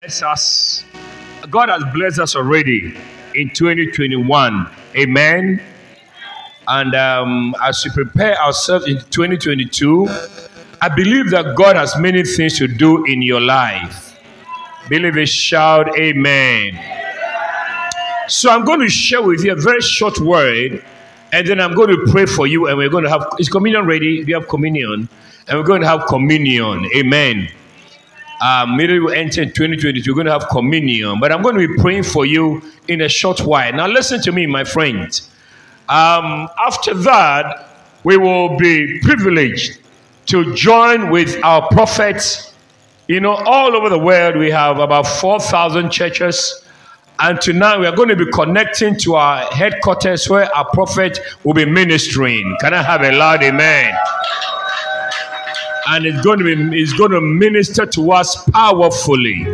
bless us. God has blessed us already in 2021. Amen. And um, as we prepare ourselves in 2022, I believe that God has many things to do in your life. Believe it, shout amen. So I'm going to share with you a very short word, and then I'm going to pray for you, and we're going to have is communion ready? We have communion, and we're going to have communion. Amen. Um, maybe we enter in 2022, we're going to have communion, but I'm going to be praying for you in a short while. Now, listen to me, my friend. Um, after that, we will be privileged to join with our prophets. You know, all over the world, we have about 4,000 churches. And tonight, we are going to be connecting to our headquarters where our prophet will be ministering. Can I have a loud amen? And it's going to be it's going to minister to us powerfully.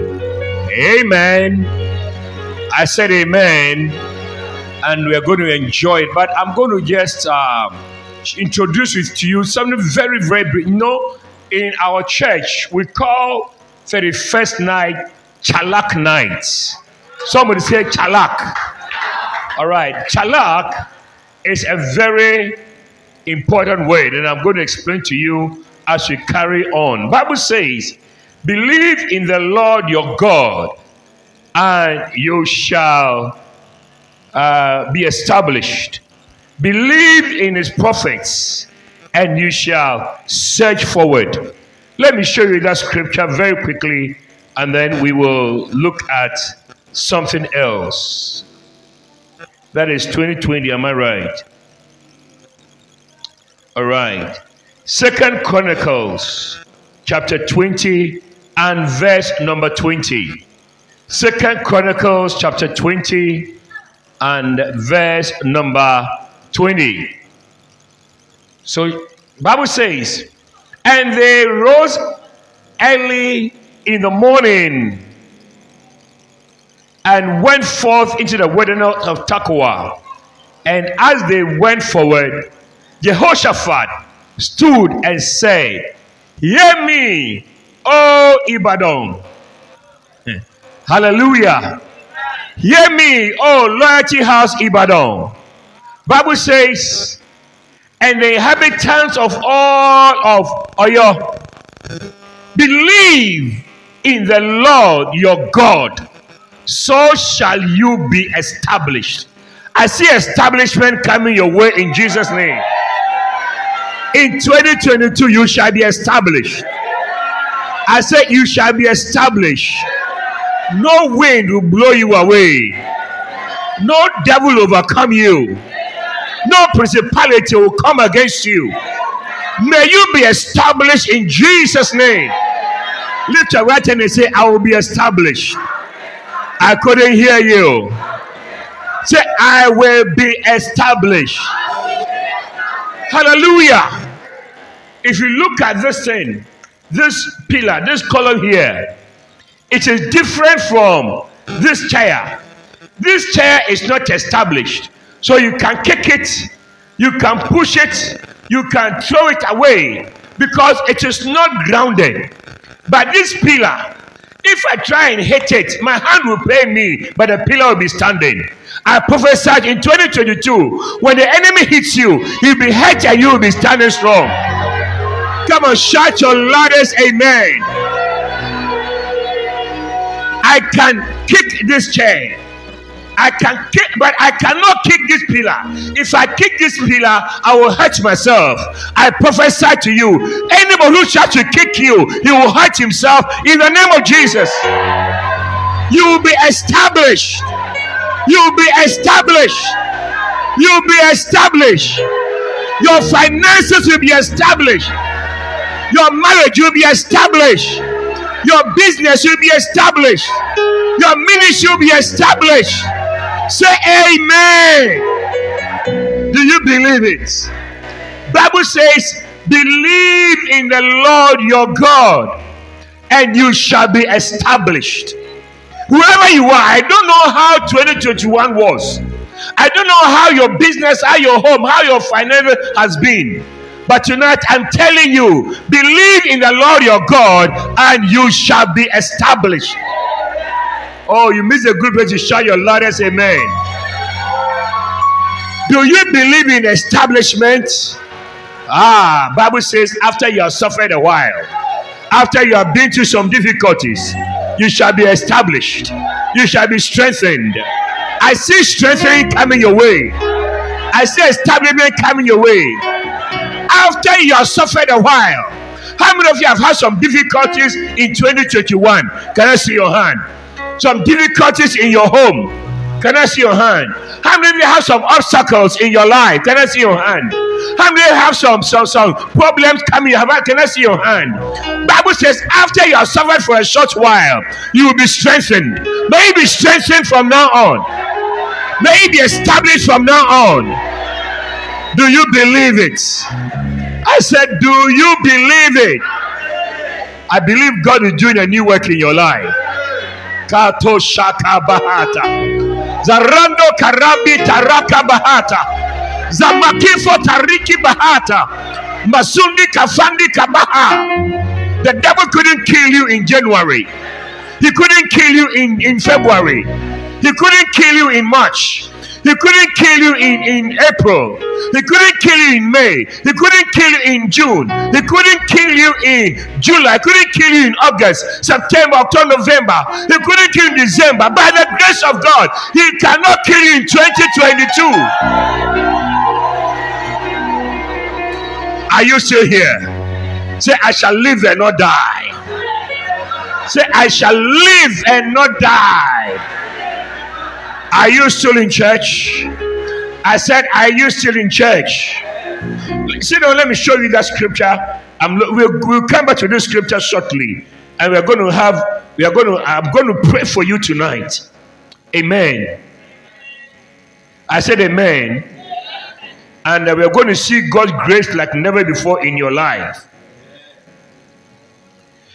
Amen. I said amen, and we are going to enjoy it. But I'm going to just um, introduce it to you something very very. You know, in our church we call 31st night Chalak nights. Somebody say Chalak. All right, Chalak is a very important word, and I'm going to explain to you as we carry on. Bible says, believe in the Lord your God and you shall uh, be established. Believe in his prophets and you shall search forward. Let me show you that scripture very quickly and then we will look at something else. That is 2020, am I right? All right. Second Chronicles chapter 20 and verse number 20. Second Chronicles chapter 20 and verse number 20. So Bible says, and they rose early in the morning and went forth into the wilderness of Tekoa. And as they went forward, Jehoshaphat stood and said, Hear me, O Ibadan. Hmm. Hallelujah. Hear me, O Loyalty House Ibadan. Bible says, and the inhabitants of all of Oyo believe in the Lord your God, so shall you be established. I see establishment coming your way in Jesus' name. In 2022, you shall be established. I said, You shall be established. No wind will blow you away. No devil overcome you. No principality will come against you. May you be established in Jesus' name. Lift your right hand and say, I will be established. I couldn't hear you. Say, I will be established. Hallelujah. If you look at this thing, this pillar, this column here, it is different from this chair. This chair is not established. So you can kick it, you can push it, you can throw it away because it is not grounded. But this pillar, if I try and hit it, my hand will pay me, but the pillar will be standing. I prophesied in 2022 when the enemy hits you, he'll be hurt and you will be standing strong. Come on, shout your loudest amen. I can kick this chair. I can kick, but I cannot kick this pillar. If I kick this pillar, I will hurt myself. I prophesy to you anybody who tries to kick you, he will hurt himself in the name of Jesus. You will be established. You will be established. You will be established. Your finances will be established. Your marriage will be established. Your business will be established. Your ministry will be established. Say amen. Do you believe it? Bible says, believe in the Lord your God and you shall be established. Whoever you are, I don't know how 2021 was. I don't know how your business, how your home, how your finance has been. But tonight I'm telling you, believe in the Lord your God and you shall be established. Oh, you miss a good way to shout your loudest amen. Do you believe in establishment? Ah, Bible says after you have suffered a while, after you have been through some difficulties, you shall be established. You shall be strengthened. I see strengthening coming your way. I see establishment coming your way. After you have suffered a while, how many of you have had some difficulties in 2021? Can I see your hand? Some difficulties in your home. Can I see your hand? How many of you have some obstacles in your life? Can I see your hand? How many have some some some problems coming? Can I see your hand? Bible says, after you have suffered for a short while, you will be strengthened. May you be strengthened from now on. May you be established from now on. Do you believe it? I said, Do you believe it? I believe God is doing a new work in your life. Kato Shaka Bahata. Zarando Karabi Taraka Bahata. Zamakifo Tariki Bahata. Masundi Kafandi Kabaha. The devil couldn't kill you in January. He couldn't kill you in, in February. He couldn't kill you in March. He couldn't kill you in, in April. He couldn't kill you in May. He couldn't kill you in June. He couldn't kill you in July. He couldn't kill you in August, September, October, November. He couldn't kill you in December. By the grace of God, He cannot kill you in 2022. Are you still here? Say, I shall live and not die. Say, I shall live and not die. Are you still in church? I said, Are you still in church? Sit down, let me show you that scripture. I'm, we'll, we'll come back to this scripture shortly. And we're going to have, we are going to, I'm going to pray for you tonight. Amen. I said, Amen. And uh, we're going to see God's grace like never before in your life.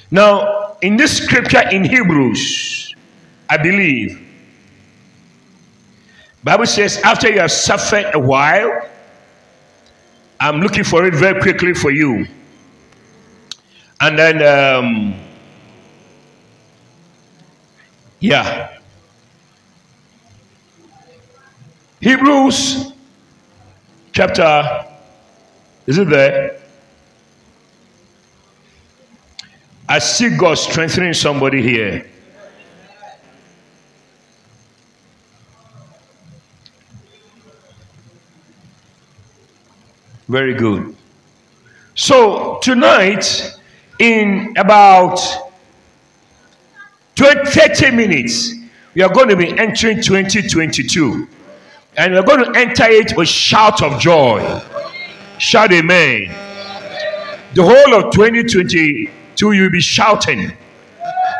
Now, in this scripture in Hebrews, I believe Bible says, after you have suffered a while, I'm looking for it very quickly for you. And then, um, yeah. Hebrews chapter, is it there? I see God strengthening somebody here. Very good. So tonight, in about 20, 30 minutes, we are going to be entering 2022. And we're going to enter it with shout of joy. Shout amen. The whole of 2022, you will be shouting.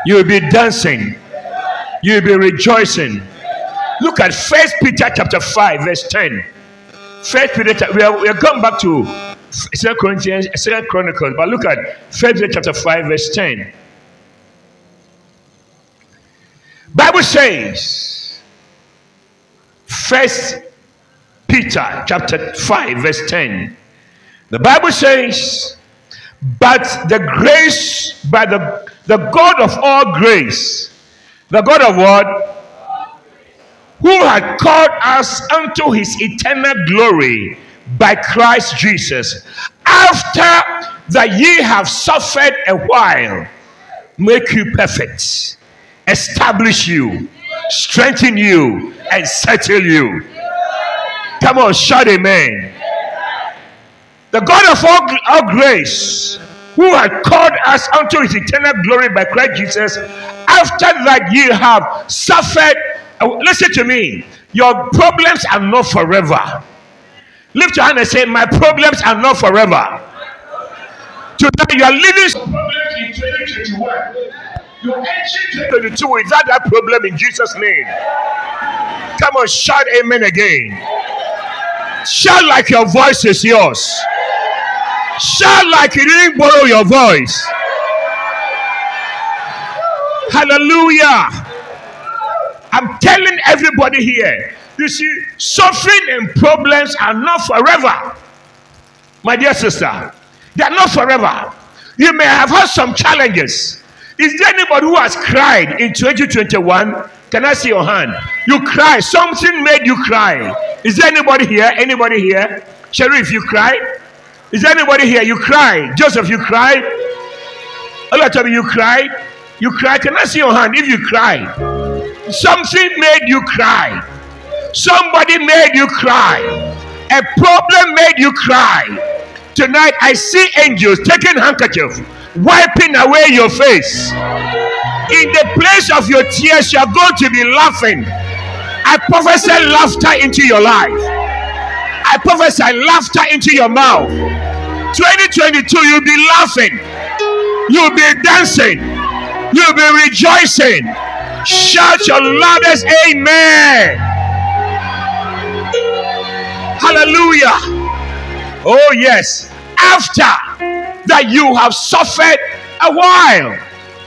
You will be dancing. You will be rejoicing. Look at First Peter chapter 5, verse 10. First Peter, we are, we are going back to Second Corinthians, Second Chronicles, but look at First Peter chapter 5, verse 10. Bible says, First Peter chapter 5, verse 10. The Bible says, but the grace by the, the God of all grace, the God of what? Who had called us unto his eternal glory by Christ Jesus, after that ye have suffered a while, make you perfect, establish you, strengthen you, and settle you. Come on, shout amen. The God of all, all grace, who had called us unto his eternal glory by Christ Jesus, after that ye have suffered Oh, listen to me. Your problems are not forever. Lift your hand and say, My problems are not forever. Today you are living problems in 2021. You're entering 2022 without that problem in Jesus' name. Come on, shout amen again. Shout like your voice is yours. Shout like you didn't borrow your voice. Hallelujah. I'm telling everybody here, you see, suffering and problems are not forever. My dear sister, they are not forever. You may have had some challenges. Is there anybody who has cried in 2021 Can I see your hand? You cry. Something made you cry. Is there anybody here? Anybody here? Sheriff, you cry? Is there anybody here? You cry. Joseph, you cry? A lot of you cry. You cry. Can I see your hand if you cry? Something made you cry. Somebody made you cry. A problem made you cry. Tonight I see angels taking handkerchief, wiping away your face. In the place of your tears, you are going to be laughing. I prophesy laughter into your life. I prophesy laughter into your mouth. 2022, you'll be laughing. You'll be dancing. You'll be rejoicing. Shout your loudest amen. Hallelujah. Oh, yes. After that, you have suffered a while.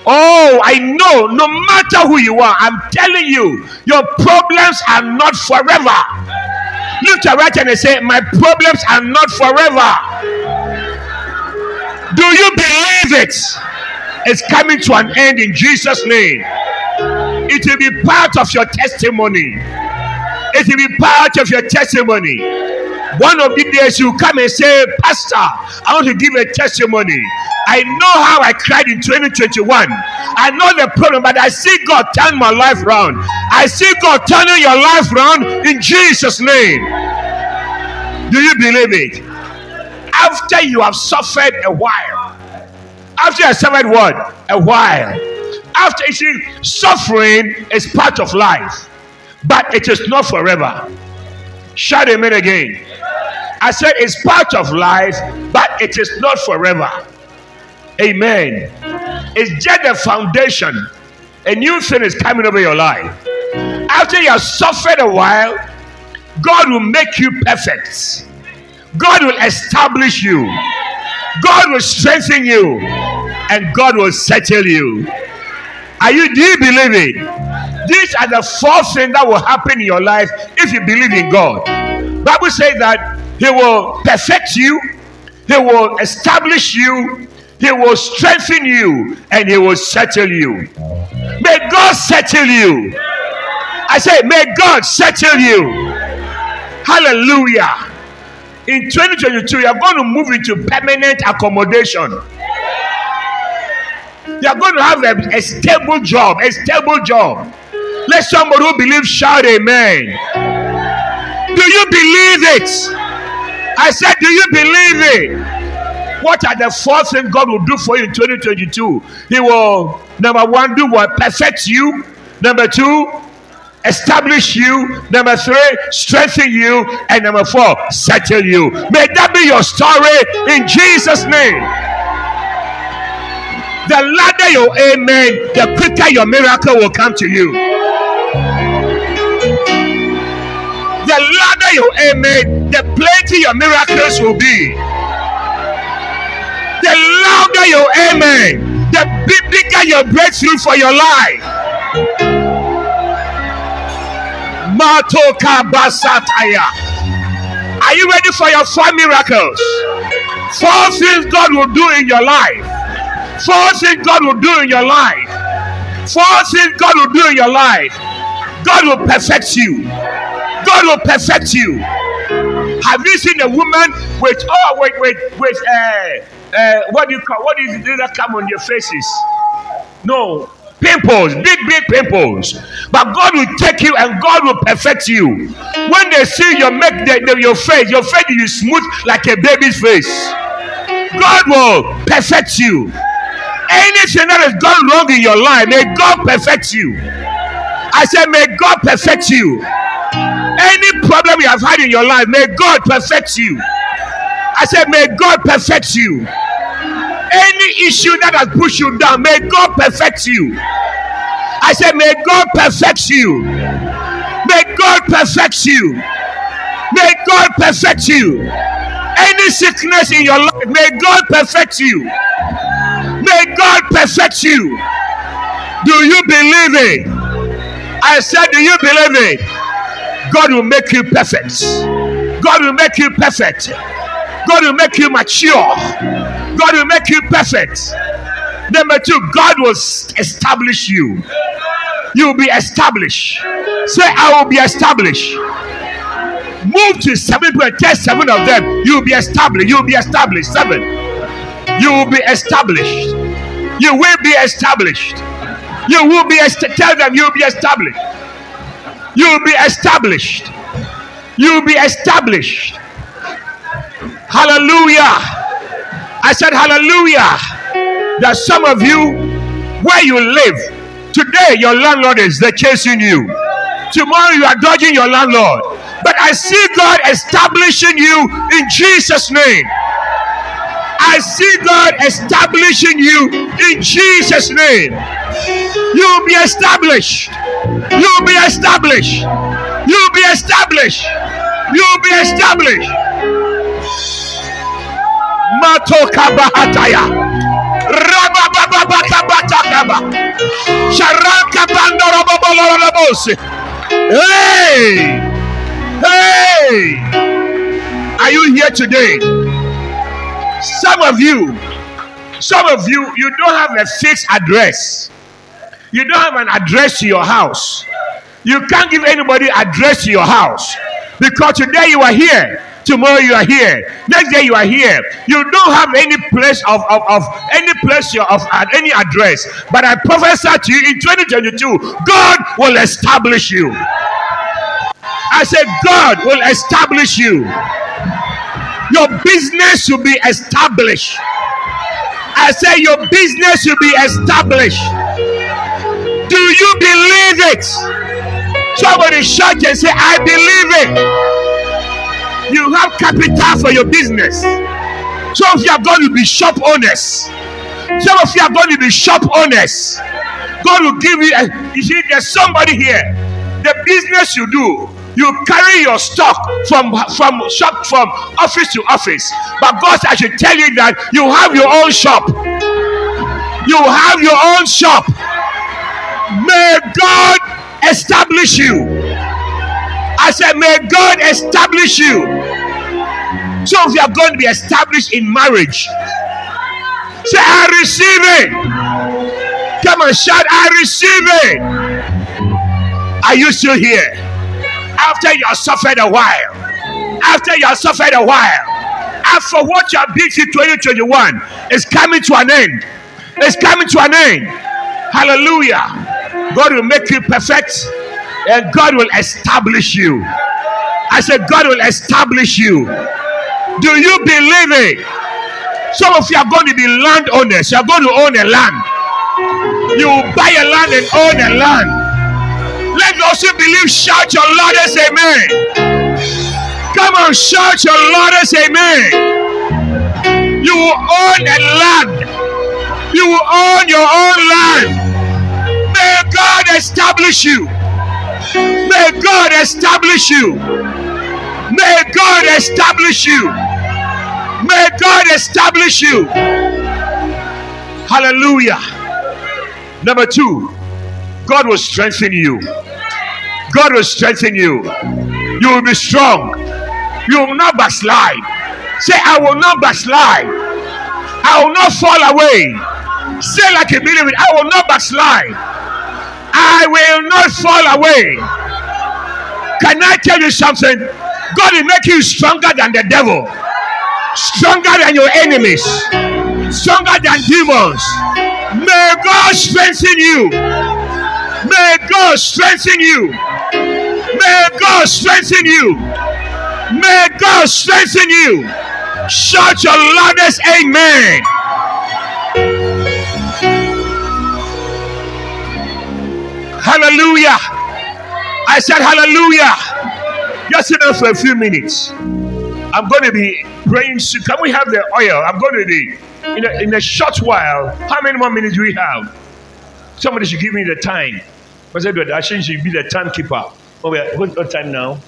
Oh, I know, no matter who you are, I'm telling you, your problems are not forever. Look to right and say, My problems are not forever. Do you believe it? It's coming to an end in Jesus' name. It will be part of your testimony. It will be part of your testimony. One of the days you come and say, Pastor, I want to give a testimony. I know how I cried in 2021. I know the problem, but I see God turn my life around. I see God turning your life around in Jesus' name. Do you believe it? After you have suffered a while, after you have suffered what? A while. After you see, suffering is part of life, but it is not forever. Shout amen again. I said it's part of life, but it is not forever. Amen. It's just the foundation. A new thing is coming over your life. After you have suffered a while, God will make you perfect. God will establish you. God will strengthen you. And God will settle you. Are you do you believe it? These are the four things that will happen in your life if you believe in God. Bible says that he will perfect you, He will establish you, He will strengthen you, and He will settle you. May God settle you. I say, May God settle you. Hallelujah. In 2022, you are going to move into permanent accommodation. You are going to have a, a stable job, a stable job. Let somebody who believes shout amen. Do you believe it? I said, Do you believe it? What are the four things God will do for you in 2022? He will, number one, do what? Perfect you. Number two, establish you. Number three, strengthen you. And number four, settle you. May that be your story in Jesus' name. The louder your amen, the quicker your miracle will come to you. The louder your amen, the plenty your miracles will be. The louder your amen, the bigger your breakthrough for your life. Matoka Basataya. Are you ready for your four miracles? Four things God will do in your life. Four things God will do in your life. Four things God will do in your life. God will perfect you. God will perfect you. Have you seen a woman with oh wait wait with uh, uh what do you call what is it that come on your faces? No pimples, big big pimples. But God will take you and God will perfect you. When they see your make the, the, your face, your face is smooth like a baby's face. God will perfect you. Anything that has gone wrong in your life, may God perfect you. I said, may God perfect you. Any problem you have had in your life, may God perfect you. I said, May God perfect you. Any issue that has pushed you down, may God perfect you. I said, May God perfect you. May God perfect you. May God perfect you. Any sickness in your life, may God perfect you. May God perfect you. Do you believe it? I said, Do you believe it? God will make you perfect. God will make you perfect. God will make you mature. God will make you perfect. Number two, God will establish you. You will be established. Say, I will be established. Move to seven people and seven of them. You will be established. You will be established. Seven. You will be established. You will be established. You will be tell them you will be established. You will be established. You will be established. Hallelujah. I said hallelujah. There's some of you where you live. Today your landlord is they're chasing you. Tomorrow you are dodging your landlord. But I see God establishing you in Jesus' name. I see God establishing you in Jesus' name. You will be established. You will be established. You will be established. You will be established. Matoka bahataya. Hey! Hey! Are you here today? Some of you, some of you, you don't have a fixed address. You don't have an address to your house. You can't give anybody address to your house because today you are here, tomorrow you are here, next day you are here. You don't have any place of, of, of any place of uh, any address. But I prophesy to you in 2022, God will establish you. I said, God will establish you. Your business will be established. I say, Your business will be established. Do you believe it? Somebody shout and say, I believe it. You have capital for your business. Some of you are going to be shop owners. Some of you are going to be shop owners. God will give you. A, you see, there's somebody here. The business you do, you carry your stock from from shop from office to office. But God, I should tell you that you have your own shop. You have your own shop. May God establish you. I said, May God establish you. Some of you are going to be established in marriage. Say, I receive it. Come on, shout, I receive it. Are you still here? After you have suffered a while, after you have suffered a while, after what you have been through 2021 is coming to an end. It's coming to an end. Hallelujah. God will make you perfect and God will establish you. I said, God will establish you. Do you believe it? Some of you are going to be landowners. You are going to own a land. You will buy a land and own a land. Those who believe shout your loudest amen. Come on, shout your loudest amen. You will own a land. You will own your own land. May God establish you. May God establish you. May God establish you. May God establish you. Hallelujah. Number two, God will strengthen you. God will strengthen you. You will be strong. You will not backslide. Say, I will not backslide. I will not fall away. Say, like a believer, I will not backslide. I will not fall away. Can I tell you something? God will make you stronger than the devil, stronger than your enemies, stronger than demons. May God strengthen you. May God strengthen you. May God strengthen you. May God strengthen you. Shout your loudest amen. Hallelujah. I said hallelujah. Just sit down for a few minutes. I'm going to be praying. Can we have the oil? I'm going to be in a, in a short while. How many more minutes do we have? Somebody should give me the time. I said, I should be the timekeeper. Oh, what, what time now?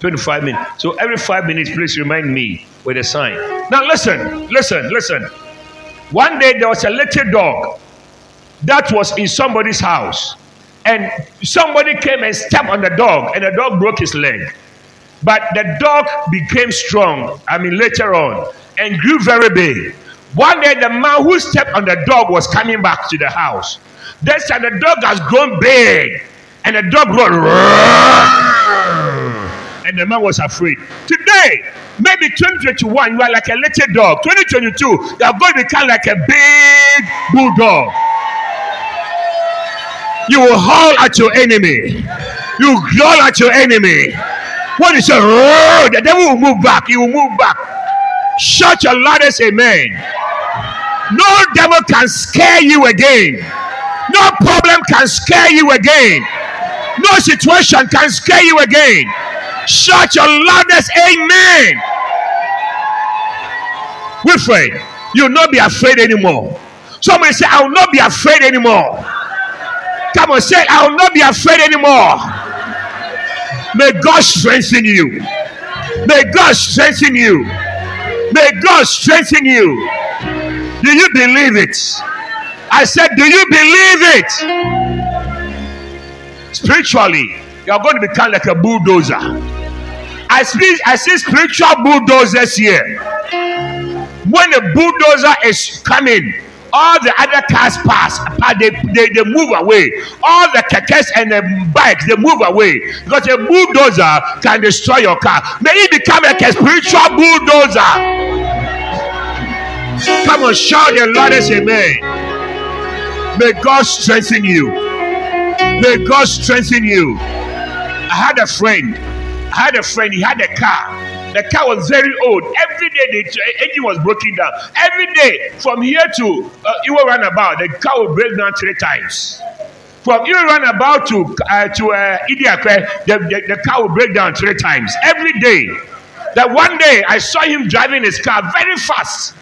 25 minutes. So every five minutes, please remind me with a sign. Now listen, listen, listen. One day there was a little dog that was in somebody's house. And somebody came and stepped on the dog, and the dog broke his leg. But the dog became strong, I mean, later on, and grew very big. One day, the man who stepped on the dog was coming back to the house. This time the dog has grown big, and the dog roared, and the man was afraid. Today, maybe 2021, you are like a little dog. 2022, you are going to become like a big bulldog. You will howl at your enemy. You growl at your enemy. When you say, oh, the devil will move back. He will move back. Shout your loudest amen. No devil can scare you again. No problem can scare you again. No situation can scare you again. Shout your loudest amen. Wilfred, you'll not be afraid anymore. Somebody say, I will not be afraid anymore. Come on, say, I will not be afraid anymore. May God strengthen you. May God strengthen you. May God strengthen you. Do you believe it? I said, Do you believe it? Spiritually, you are going to become like a bulldozer. I see, I see spiritual bulldozers here. When a bulldozer is coming, all the other cars pass, they, they, they move away. All the kekes and the bikes, they move away. Because a bulldozer can destroy your car. May it become like a spiritual bulldozer. Come on, shout your loudest amen. May God strengthen you. May God strengthen you. I had a friend. I had a friend. He had a car the car was very old. Every day the engine was broken down. Every day from here to uh, Iwo Runabout, the car would break down three times. From Iwo Runabout to uh, to uh, Idiakwe, the, the, the car would break down three times every day. That one day I saw him driving his car very fast.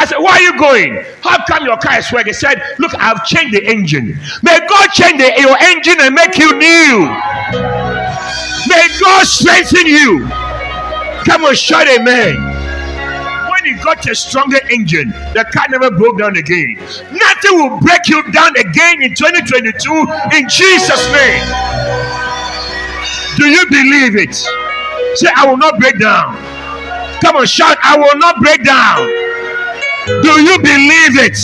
I said, Where are you going? How come your car is working? He said, Look, I've changed the engine. May God change the, your engine and make you new. May God strengthen you. Come on, shout amen. When you got a stronger engine, the car never broke down again. Nothing will break you down again in 2022 in Jesus' name. Do you believe it? Say, I will not break down. Come on, shout, I will not break down. Do you believe it?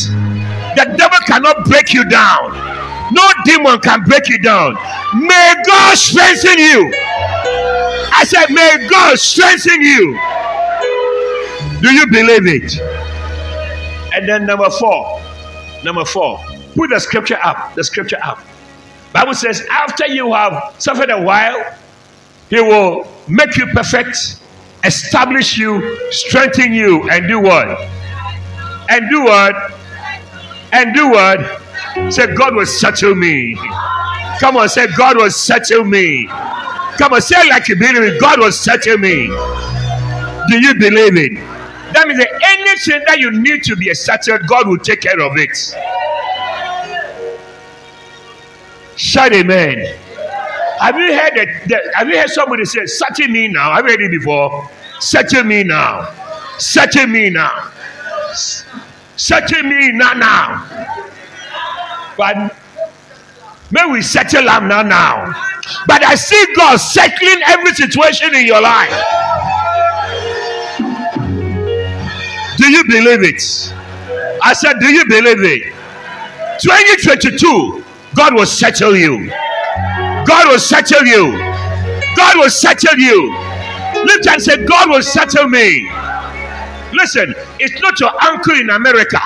The devil cannot break you down. No demon can break you down. May God strengthen you. I said, May God strengthen you. Do you believe it? And then number four, number four, put the scripture up. The scripture up. Bible says, after you have suffered a while, he will make you perfect, establish you, strengthen you, and do what? And do what? And do what? Say, God will settle me. Come on, say, God will settle me. Come on, say like you believe it. God will settle me. Do you believe it? That means that anything that you need to be settled, God will take care of it. Shout amen. Have you heard that, that? Have you heard somebody say, "Settle me now"? Have you heard it before? Settle me now. Settle me now. Settle me now. Now, but may we settle them now. Now. But I see God settling every situation in your life. Do you believe it? I said, Do you believe it? 2022, God will settle you. God will settle you. God will settle you. Lift and say, God will settle me. Listen, it's not your uncle in America.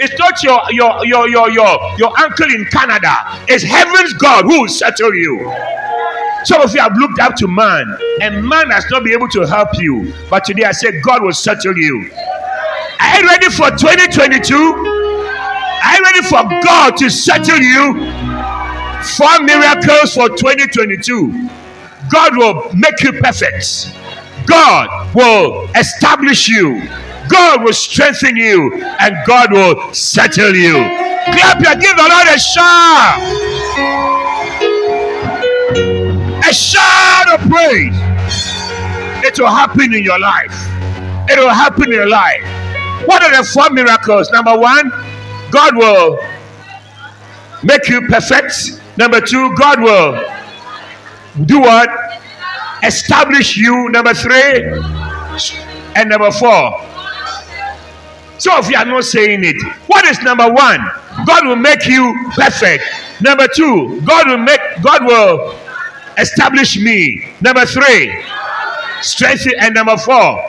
It's not your your your your your, your uncle in Canada. It's heaven's God who will settle you. Some of you have looked up to man, and man has not been able to help you. But today I say God will settle you. Are you ready for 2022? Are you ready for God to settle you? Four miracles for 2022. God will make you perfect. God will establish you. God will strengthen you and God will settle you. Clap your, give the Lord a shout. A shout of praise. It will happen in your life. It will happen in your life. What are the four miracles? Number one, God will make you perfect. Number two, God will do what? Establish you. Number three, and number four, Some of you are not saying it. What is number one? God will make you perfect. Number two, God will make God will establish me. Number three, strengthen. And number four,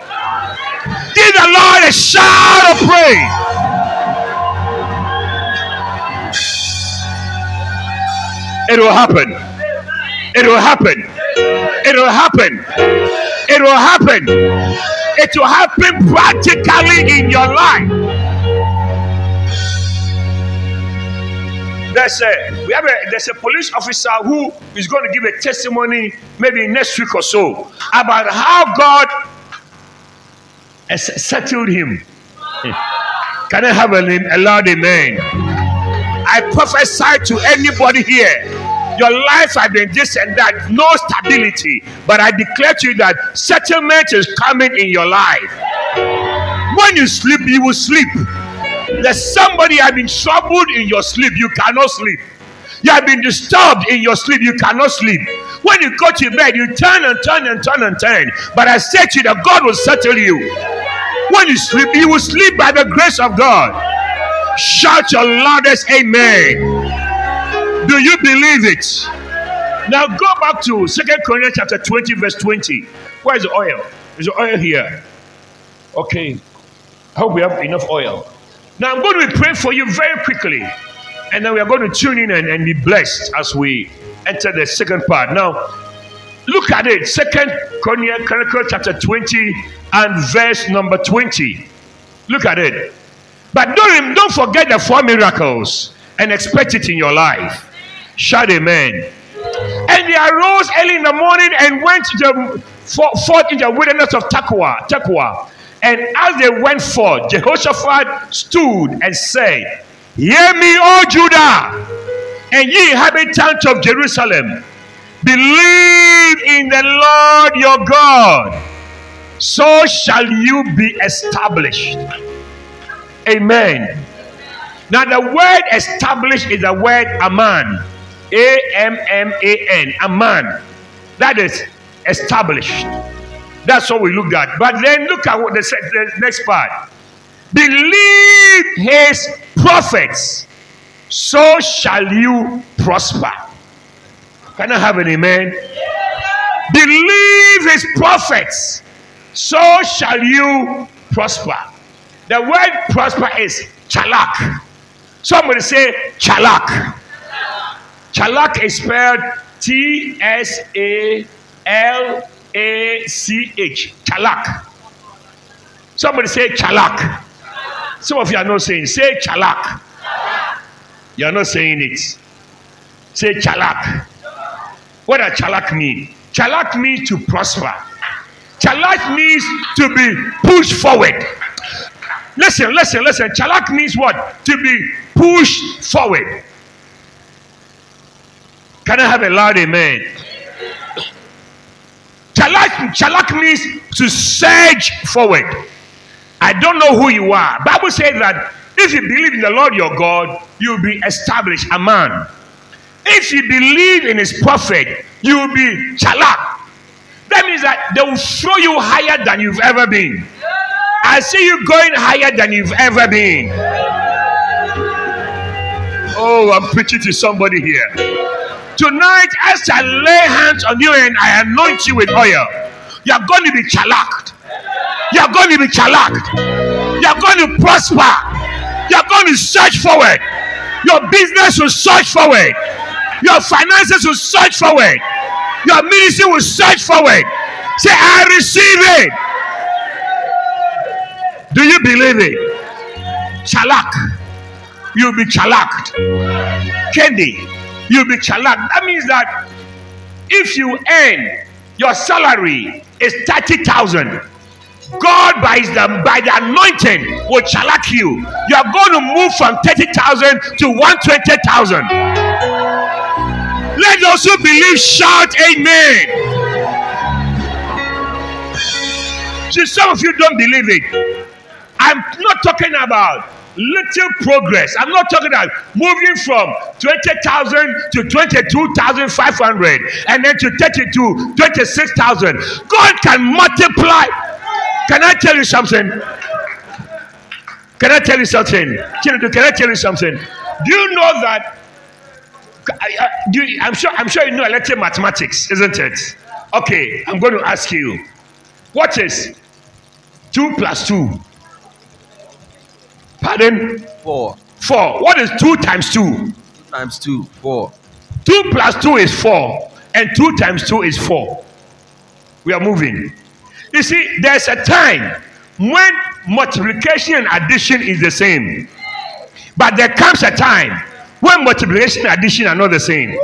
give the Lord a shout of praise. It will happen. It will happen. It will happen. It will happen. It will happen practically in your life. There's a we have a there's a police officer who is going to give a testimony maybe next week or so about how God has settled him. Can I have a, a loud amen? I prophesy to anybody here. Your life has been this and that, no stability. But I declare to you that settlement is coming in your life. When you sleep, you will sleep. There's somebody have been troubled in your sleep, you cannot sleep. You have been disturbed in your sleep, you cannot sleep. When you go to bed, you turn and turn and turn and turn. But I said to you that God will settle you. When you sleep, you will sleep by the grace of God. Shout your loudest amen. Do you believe it? Now go back to Second Corinthians chapter 20, verse 20. Where is the oil? Is the oil here? Okay. I hope we have enough oil. Now I'm going to be praying for you very quickly. And then we are going to tune in and, and be blessed as we enter the second part. Now, look at it. Second Chronicles chapter 20 and verse number 20. Look at it. But don't, don't forget the four miracles and expect it in your life. Shout amen. And they arose early in the morning and went to the, forth in the wilderness of Tekoa. Tekoa. And as they went forth, Jehoshaphat stood and said, Hear me, O Judah, and ye inhabitants of Jerusalem. Believe in the Lord your God, so shall you be established. Amen. Now, the word established is the word Aman. A M M A N. man. That is established. That's what we looked at. But then look at what the, the next part. Believe his prophets, so shall you prosper. Can I have an amen? Believe his prophets, so shall you prosper. The word prosper is chalak. Somebody say chalak. Chalak is spelled T S A L A C H. Chalak. Somebody say chalak. Some of you are not saying, say chalak. You are not saying it. Say chalak. What does chalak mean? Chalak means to prosper. Chalak means to be pushed forward. Listen, listen, listen. Chalak means what? To be pushed forward. Can I have a loud amen? Chalak, chalak means to surge forward. I don't know who you are. Bible says that if you believe in the Lord your God, you'll be established a man. If you believe in his prophet, you will be chalak. That means that they will throw you higher than you've ever been. I see you going higher than you've ever been. Oh, I'm preaching to somebody here. Tonight, as I lay hands on you and I anoint you with oil, you're going to be chalaked. You're going to be chalaked. You're going to prosper. You're going to search forward. Your business will search forward. Your finances will search forward. Your ministry will search forward. Say, I receive it. Do you believe it? Chalak. You'll be chalaked. Candy. You'll be chalaked. That means that if you earn your salary is 30,000 God by the by the anointing will chalak you. You are going to move from 30,000 to 120,000. Let those who believe shout amen. See, some of you don't believe it. I'm not talking about little progress. I'm not talking about moving from 20,000 to 22,500 and then to 32, 26,000. God can multiply. Can I tell you something? Can I tell you something? Can I tell you something? Do you know that? I, I'm sure. I'm sure you know elective mathematics, isn't it? Okay, I'm going to ask you. What is two plus two? Pardon? Four. Four. What is two times two? Two times two. Four. Two plus two is four, and two times two is four. We are moving. You see, there's a time when multiplication and addition is the same, but there comes a time when multiplication and addition are not the same.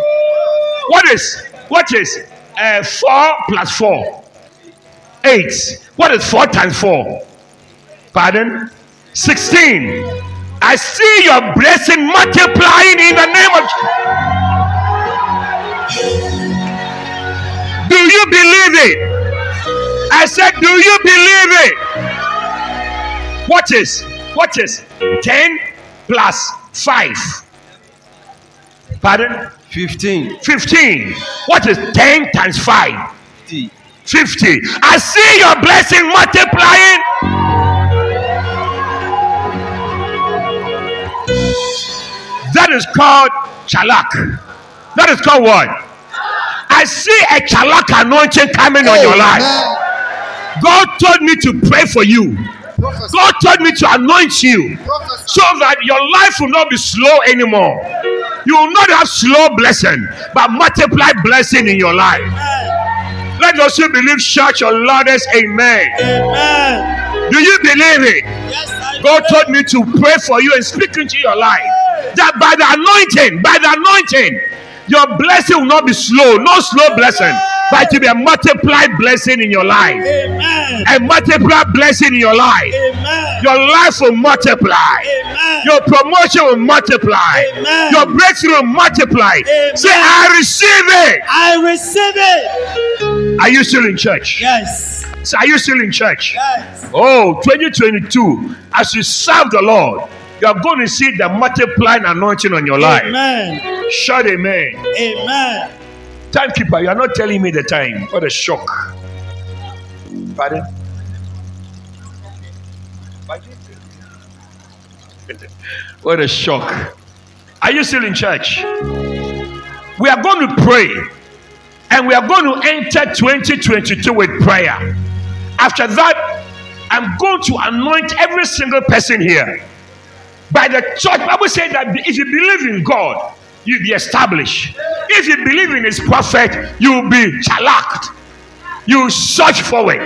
What is what is uh, four plus four? Eight. What is four times four? Pardon? Sixteen. I see your blessing multiplying in the name of. Do you believe it? I said, Do you believe it? What is what is 10 plus 5? Pardon? Fifteen. 15. What is 10 times 5? Fifty. 50. I see your blessing multiplying. That is called chalak. That is called what? I see a chalak anointing coming on your life. God told me to pray for you. God told me to anoint you so that your life will not be slow anymore. You will not have slow blessing, but multiply blessing in your life. Let those who believe shout your loudest amen. Amen. Do you believe it? Yes, God believe. told me to pray for you and speak into your life. That by the anointing, by the anointing, your blessing will not be slow, no slow blessing, but it will be a multiplied blessing in your life. Amen. A multiplied blessing in your life. Amen. Your life will multiply. Amen. Your promotion will multiply. Amen. Your breakthrough will multiply. Say, I receive it. I receive it. Are you still in church? Yes. Say, Are you still in church? Yes. Oh, 2022, as you serve the Lord, you are going to see the multiplying anointing on your life. Amen. Shout amen. Amen. Timekeeper, you are not telling me the time. What a shock. Pardon? What a shock. Are you still in church? We are going to pray and we are going to enter 2022 with prayer. After that, I'm going to anoint every single person here. By the church, Bible says that if you believe in God, you'll be established. If you believe in his prophet, you'll be chalaked. You search forward.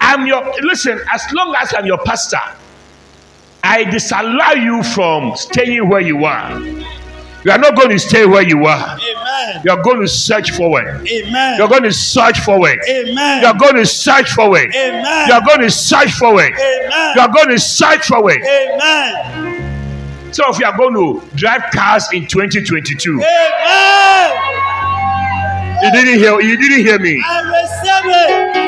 I'm your listen, as long as I'm your pastor, I disallow you from staying where you are. You are not going to stay where you are. Amen. You are going to search forward. Amen. You're going to search forward. Amen. You are going to search forward. Amen. You are going to search forward. Amen. You are going to search forward. Amen. So if you are going to drive cars in 2022, Amen. you didn't hear. You didn't hear me. I receive it.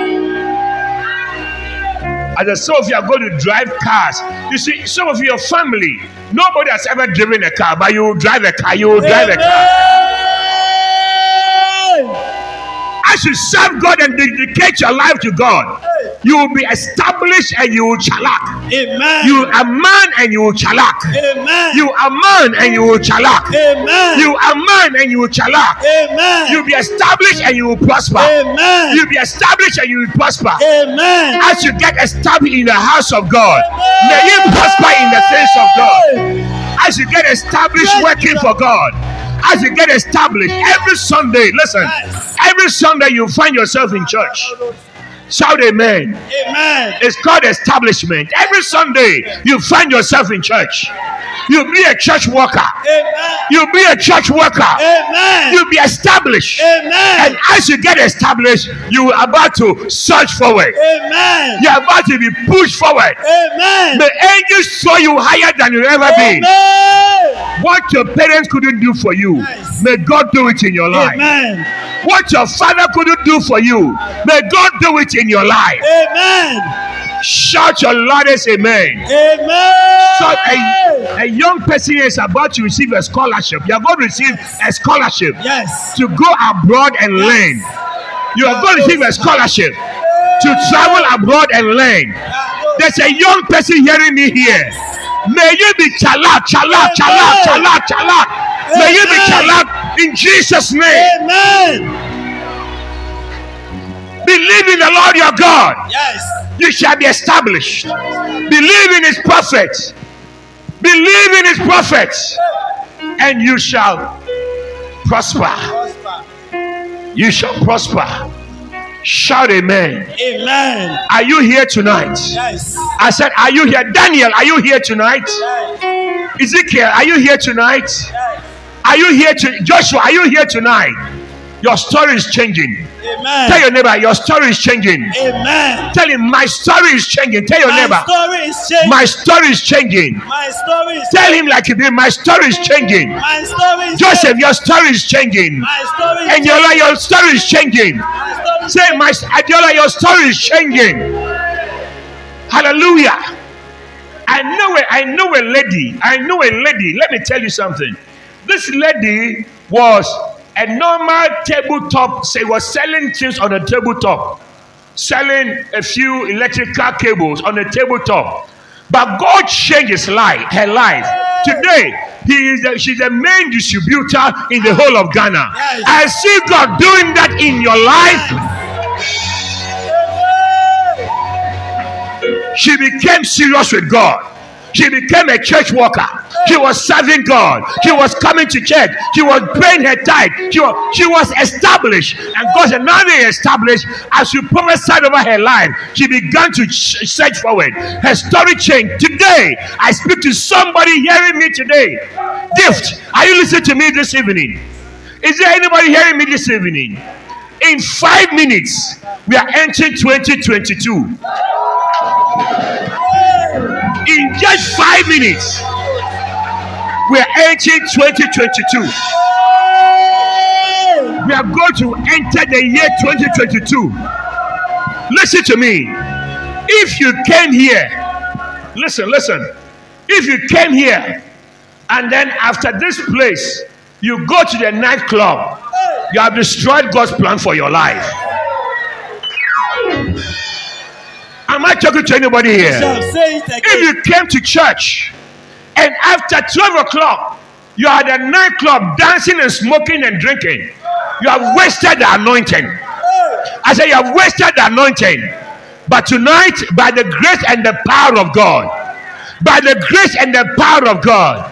As some of you are going to drive cars. You see, some of your family, nobody has ever driven a car, but you drive a car. You drive a car. Amen. As you serve God and dedicate your life to God, you will be established and you will chalak. Amen. You are man and you will chalak. Amen. You are man and you will chalak. Amen. You are man and you will chalak. Amen. You'll be established and you will prosper. Amen. You'll be established and you will prosper. Amen. As you get established in the house of God, may you prosper in the things of God. As you get established working for God, as you get established every Sunday, listen, every Sunday you find yourself in church. Shout amen. Amen. It's called establishment. Every Sunday you find yourself in church. You'll be a church worker. Amen. You'll be a church worker. Amen. You'll be established. Amen. And as you get established, you are about to search forward. Amen. You're about to be pushed forward. Amen. The angels throw you higher than you've ever been. What your parents couldn't do for you, Nice. may God do it in your life. Amen. What your father couldn't do for you, may God do it in your life. Amen. Shout your loudest amen. Amen. So a, a young person is about to receive a scholarship. You are going to receive a scholarship Yes. to go abroad and learn. You are going to receive a scholarship to travel abroad and learn. there's a young person hearing me here. May you be chalak, chalak, chalak, chalak, chalak. May you be chalak in Jesus' name. Amen. Believe in the Lord your God. Yes. You shall be established. Believe in his prophets. Believe in his prophets. And you shall prosper. Prosper. You shall prosper. Shout amen. Amen. Are you here tonight? Yes. I said, Are you here? Daniel, are you here tonight? Yes. Ezekiel, are you here tonight? Yes. Are you here to Joshua? Are you here tonight? Your story is changing. Amen. Tell your neighbor, your story is changing. Amen. Tell him, my story is changing. Tell your My neighbor, story is changing. my story is changing. My story is Tell him like it is, my story is changing. My story is Joseph, changing. your story is changing. My story is And your, your story is changing. My story Say, my Adiola, your story is changing. Hallelujah. I know a, I know a lady. I know a lady. Let me tell you something. This lady was a normal tabletop. Say, was selling things on a tabletop, selling a few electrical cables on a tabletop. But God changed his life, her life. Today, he is the, she's the main distributor in the whole of Ghana. I see God doing that in your life. She became serious with God. She became a church worker. She was serving God. She was coming to church. She was paying her tithe. She was, she was established. And God said, now they established, as you prophesied over her life, she began to ch- search forward. Her story changed. Today, I speak to somebody hearing me today. Gift, are you listening to me this evening? Is there anybody hearing me this evening? In five minutes, we are entering 2022 in just five minutes we are entering 2022 we are going to enter the year 2022 listen to me. If you came here listen listen. If you came here and then after this place you go to the nightclub you have destroyed god's plan for your life am i talking to anybody here Shall say it again. if you came to church and after 12 o'clock you are at a nightclub dancing and smoking and drinking, you have wasted the anointing. I say you have wasted the anointing. But tonight, by the grace and the power of God, by the grace and the power of God,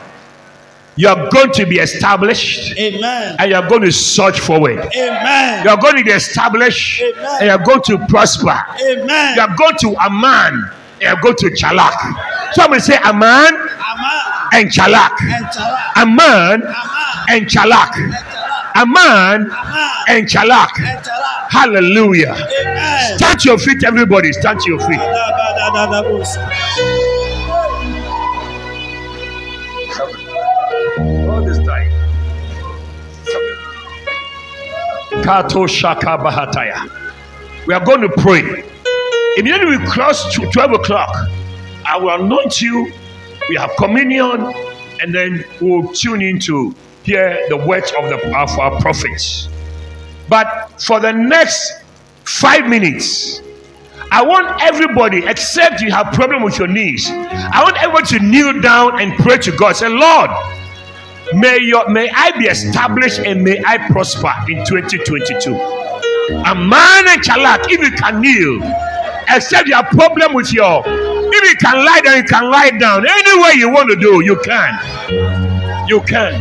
you are going to be established Amen. and you are going to search forward. Amen. You are going to be established Amen. and you are going to prosper. Amen. You are going to Aman and you are going to Chalak. Somebody say Aman Ama and Chalak. Aman and Chalak. Aman and Chalak. Hallelujah. Amen. Stand to your feet, everybody. Stand to your feet. Kato Shaka Bahataya. We are going to pray. Immediately we cross to 12 o'clock, I will anoint you. We have communion, and then we'll tune in to hear the words of the of our prophets. But for the next five minutes, I want everybody, except you have problem with your knees, I want everyone to kneel down and pray to God. Say, Lord, may your may I be established and may I prosper in 2022. A man and chalak, if you can kneel, except you have problem with your, if you can lie down, you can lie down. Any way you want to do, you can. You can.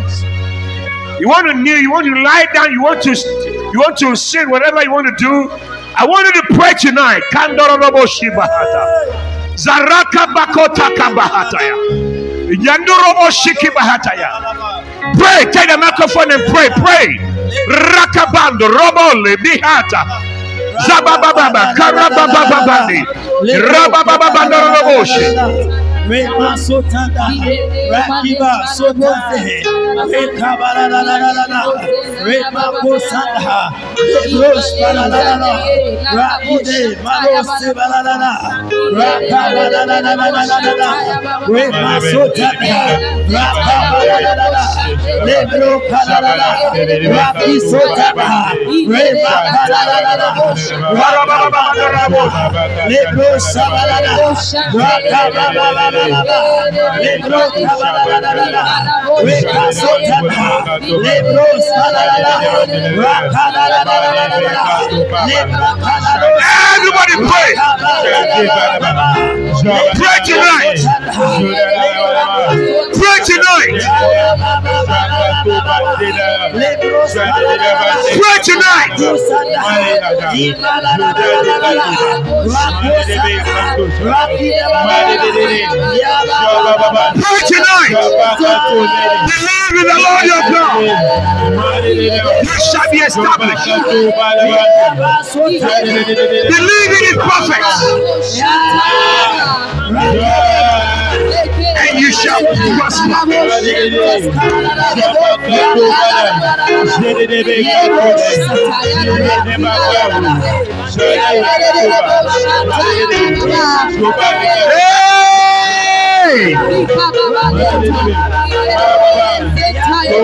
You want to kneel, you want to lie down, you want to you want to sit, whatever you want to do. I want you to pray tonight. Kandorobo shibahata. Zaraka bakota kabahataya. Yandorobo shiki bahataya. Pray, take the microphone and pray, pray. Rakabando, robole, bihata. Zabababa, karababababandi. Rababababandoroboshi. Rema Sotanda, Rakiba Sotande, Rekabarada, Rema Kosanda, Lebros Balalala, Rakide, Maros Balalala, Rakabarada, Rema Sotanda, Rakabarada, Lebro Kalala, Raki Sotanda, Rema Kalala, Rakabarada, Lebro Sabalala, Rakabarada, Lebro Kabalala, Reka Sotanda, Lebro Sabalala, Rakabarada, Everybody pray. Pray tonight. Pray tonight. Pray tonight. Pray tonight. Believe in the Lord your God. You shall be established. Believe in his prophets. Hey!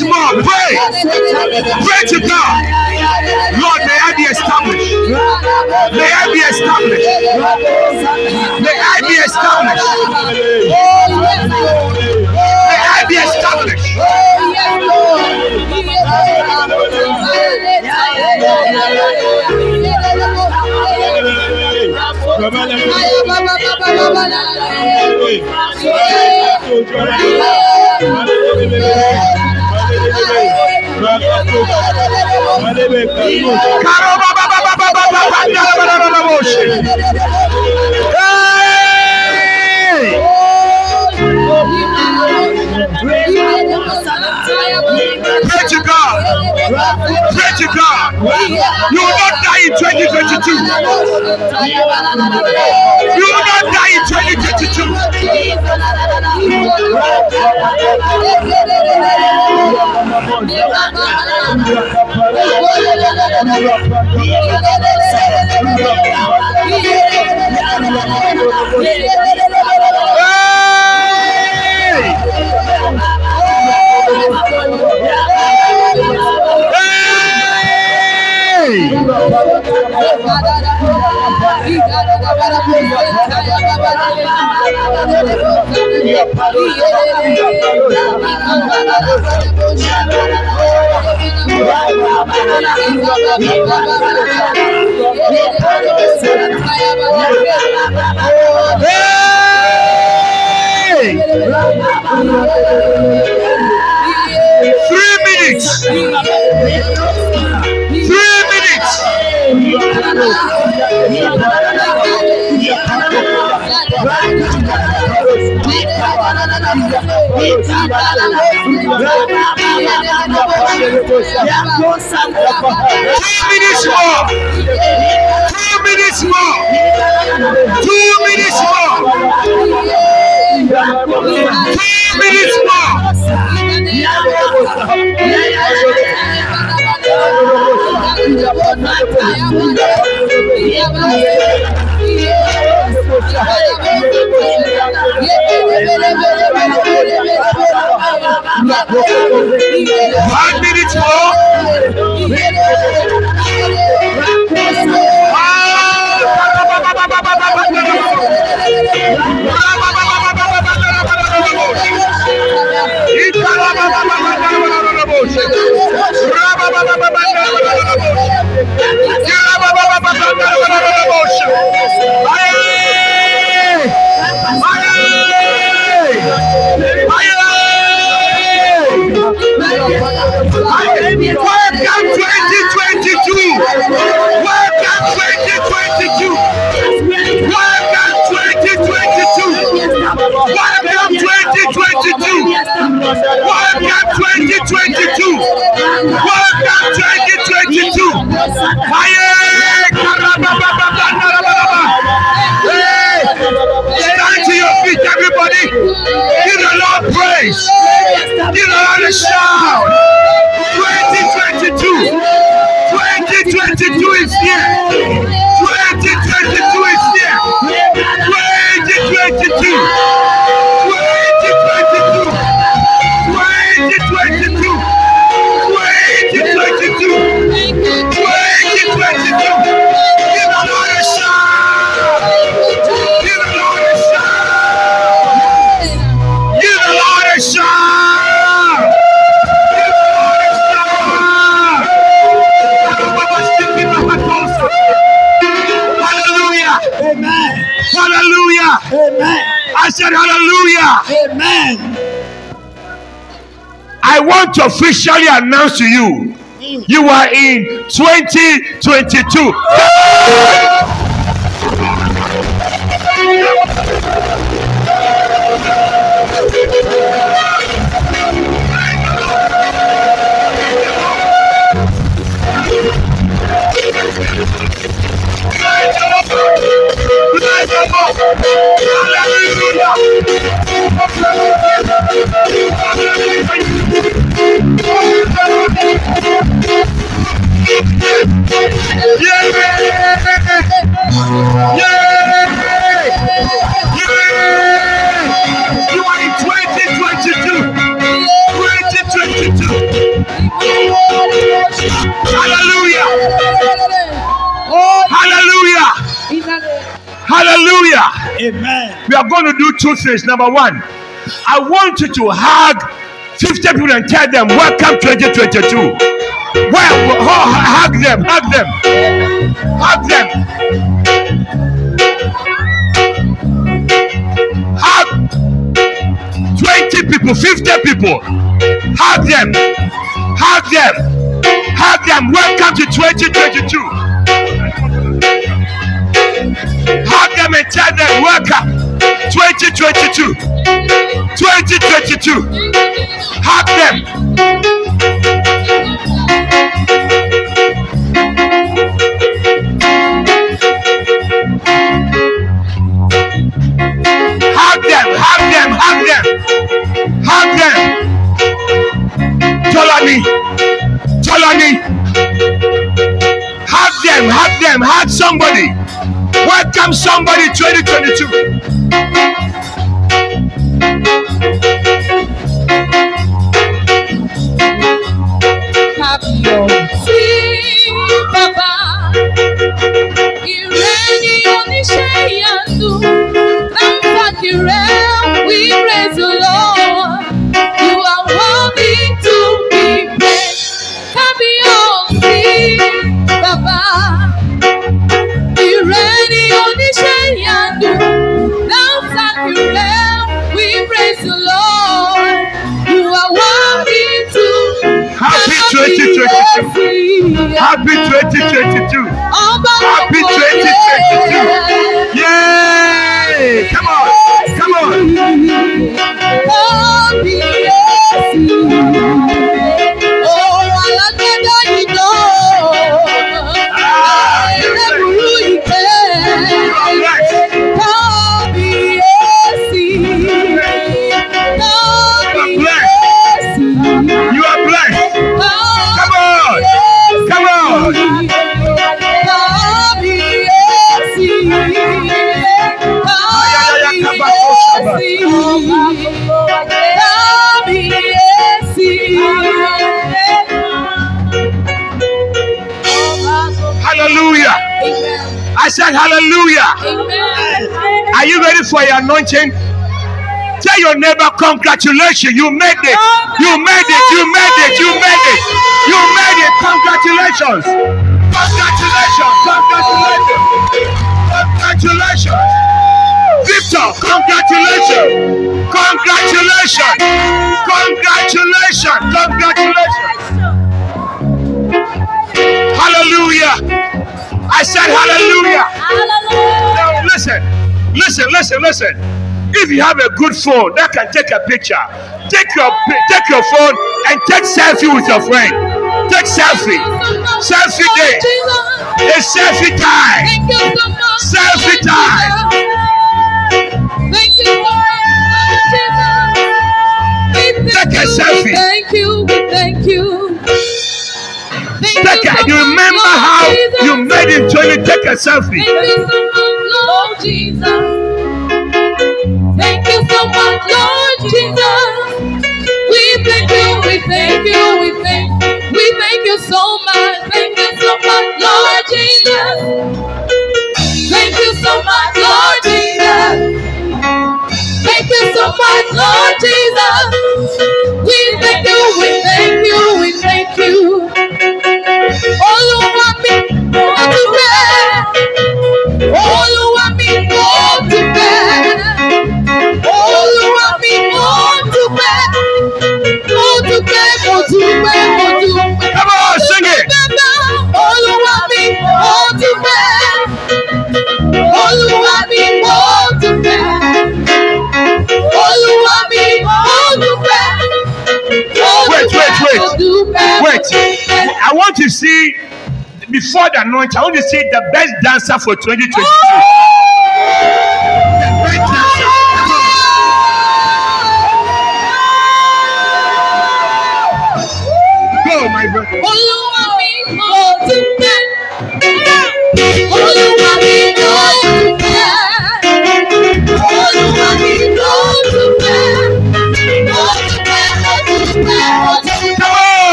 Minutes more. Pray. Pray to God. Lord, may I be established. May I be established. May I be established. May I be established. Hey! Pray to God. Pray to God. You will not die in 2022. You will not die in 2022. Three minutes. Minutes. Two minutes more. Two minutes more. Two minutes more. Two minutes more. One minute more. Welcome 2022! Welcome 2022! Welcome 2022. Welcome 2022. Stand to your feet, everybody. Give the Lord praise. Give the Lord a shout. Said hallelujah. Amen. I want to officially announce to you you are in 2022. You Hallelujah. Amen. We are going to do two things. Number one, I want you to hug 50 people and tell them, Welcome 2022. Well, oh, hug them, hug them, hug them. Hug 20 people, 50 people. Hug them, hug them, hug them. Welcome to 2022. Hug them and tell them, Welcome 2022. 2022. Hug them. Hug them, hug them, hug them, hug them. Tolani, Tolani, hug them, hug them, hug somebody. Welcome somebody 2022. Congratulations, you made it. You made it. You made it. You made it. You made it. Congratulations. Congratulations. Congratulations. Congratulations. Victor, congratulations. Congratulations. Congratulations. Congratulations. Hallelujah. I said hallelujah. Now listen, listen, listen, listen. If you have a good phone that can take a picture, take your take your phone and take selfie with your friend. Take selfie. Selfie day. A selfie time. Thank you so much. Selfie time. Jesus. Thank you so much, Jesus. We Take a selfie. Thank you. Thank you. Thank Take you a, you remember how you made it 20? Take a selfie. Thank you so much, Lord Jesus. You so much, Lord Jesus. We thank you, we thank you, we thank we thank you so much. Thank you so much, Lord Jesus. Thank you so much, Lord Jesus. Thank you so much, Lord want to see before the anointing. I want to see the best dancer for 2022.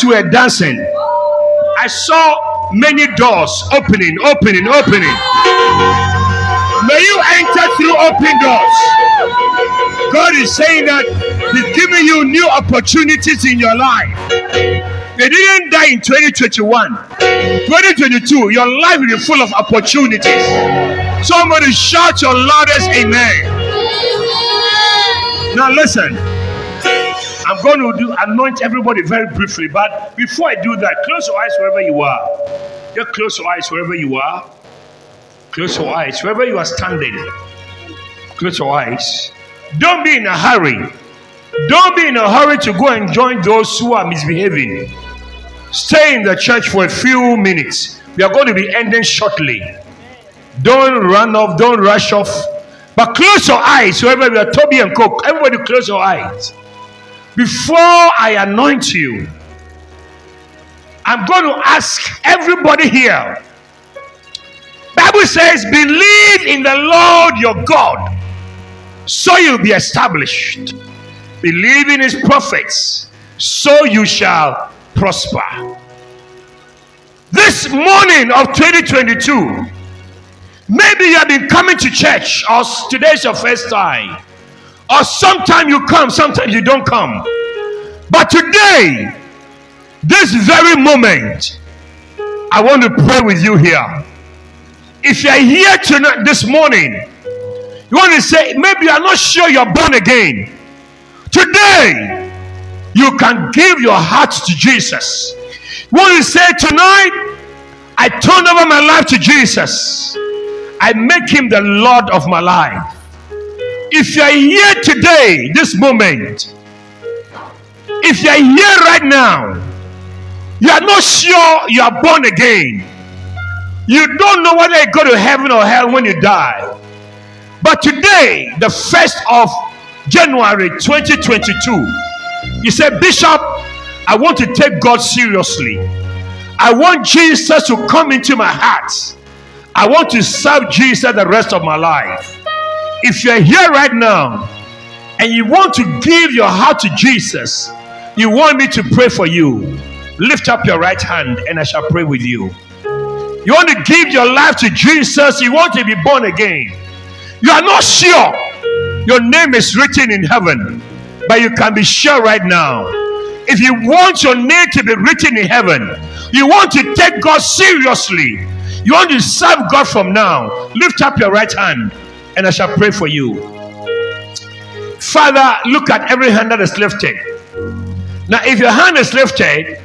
As we were dancing, I saw many doors opening, opening, opening. May you enter through open doors. God is saying that He's giving you new opportunities in your life. They didn't die in 2021. 2022, your life will be full of opportunities. Somebody shout your loudest amen. Now listen. I'm going to do anoint everybody very briefly, but before I do that, close your eyes wherever you are. Just close your eyes wherever you are. Close your eyes wherever you are standing. Close your eyes. Don't be in a hurry. Don't be in a hurry to go and join those who are misbehaving. Stay in the church for a few minutes. We are going to be ending shortly. Don't run off, don't rush off. But close your eyes, whoever we are, Toby and Coke. Everybody close your eyes. Before I anoint you, I'm going to ask everybody here. Bible says, believe in the Lord your God, so you'll be established. Believe in his prophets, so you shall prosper. This morning of 2022, maybe you have been coming to church, or today's your first time, or sometime you come, sometimes you don't come. But today, this very moment, I want to pray with you here. If you are here tonight, this morning, you want to say, maybe you are not sure you're born again. Today, you can give your heart to Jesus. You want to say, tonight, I turn over my life to Jesus. I make him the Lord of my life. If you are here today, this moment, if you are here right now, you are not sure you are born again. You don't know whether you go to heaven or hell when you die. But today, the first of January 2022, you say, Bishop, I want to take God seriously. I want Jesus to come into my heart. I want to serve Jesus the rest of my life. If you're here right now and you want to give your heart to Jesus, you want me to pray for you, lift up your right hand and I shall pray with you. You want to give your life to Jesus, you want to be born again. You are not sure your name is written in heaven, but you can be sure right now. If you want your name to be written in heaven, you want to take God seriously, you want to serve God from now, lift up your right hand and I shall pray for you. Father, look at every hand that is lifted. Now, if your hand is lifted,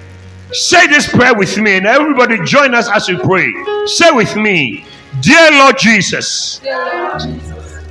say this prayer with me, and everybody join us as we pray. Say with me, Dear Lord Jesus, Dear Lord Jesus,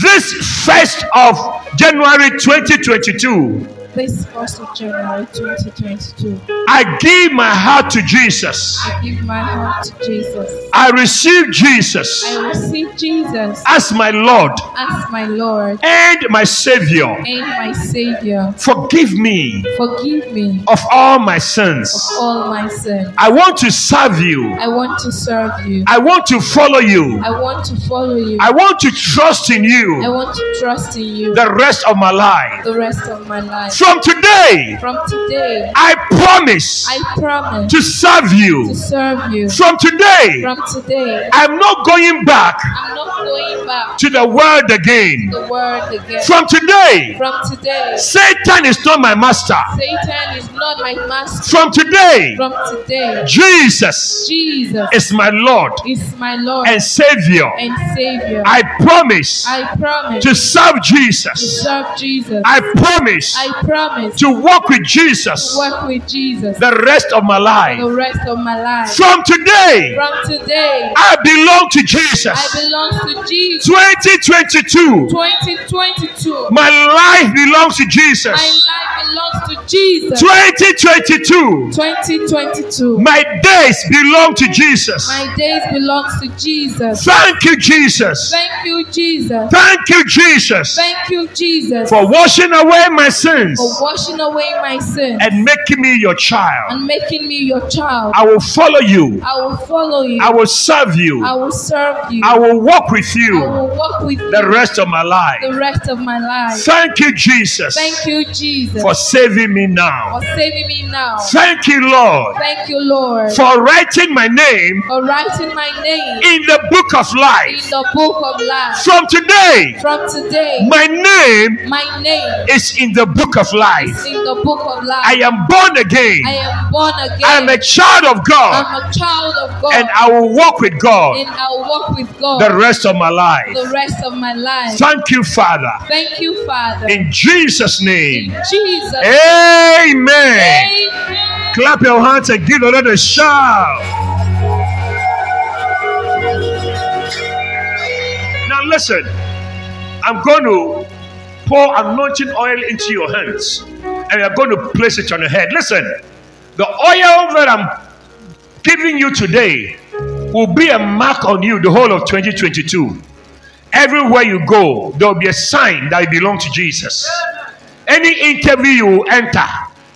this first of January 2022, this 1st of January 2022, I give my heart to Jesus. I give my heart to Jesus. I receive Jesus I receive Jesus as my Lord as my Lord and my Savior. and my Savior. Forgive me Forgive me of all my sins. of all my sins. I want to serve you. I want to serve you. I want to follow you. I want to follow you. I want to trust in you. I want to trust in you the rest of my life. the rest of my life. From today, From today, I promise I promise to serve to you. serve you. From today, From today, I'm not going back I'm not going back to the world again. the world again. From today, From today, Satan is not my master. Satan is not my master. From today, From today, Jesus Jesus is my Lord is my Lord and Savior. and Savior. I promise I promise to serve Jesus. to serve Jesus. I promise I promise to walk with to Jesus work with Jesus the rest of my life. the rest of my life. From today, From today, I belong to Jesus. I belong to Jesus. 2022, 2022, my life belongs to Jesus. my life belongs to Jesus. 2022, 2022, my days belong to Jesus. my days belongs to Jesus. Thank you, Jesus. Thank you, Jesus. Thank you, Jesus, Thank you, Jesus, for washing away my sins for washing away my sins and making me your child. and making me your child. I will follow you. I will follow you. I will serve you. I will serve you. I will walk with you. I will walk with the you rest of my life. the rest of my life. Thank you, Jesus, Thank you, Jesus, for saving me now. for saving me now. Thank you, Lord, Thank you, Lord, for writing my name for writing my name in the book of life. in the book of life. From today, From today, my name my name is in the book of life. in the book of life. I am born again. I am born again. I am a child of God, I'm a child of God. and I will walk with God and I'll walk with God the rest of my life. the rest of my life. Thank you, Father. Thank you, Father. In Jesus' name. In. Jesus' Amen. name. Clap your hands and give another shout. Now, listen, I'm going to pour anointing oil into your hands and you're going to place it on your head. Listen, the oil that I'm giving you today will be a mark on you the whole of 2022. Everywhere you go, there will be a sign that you belong to Jesus. Any interview you enter,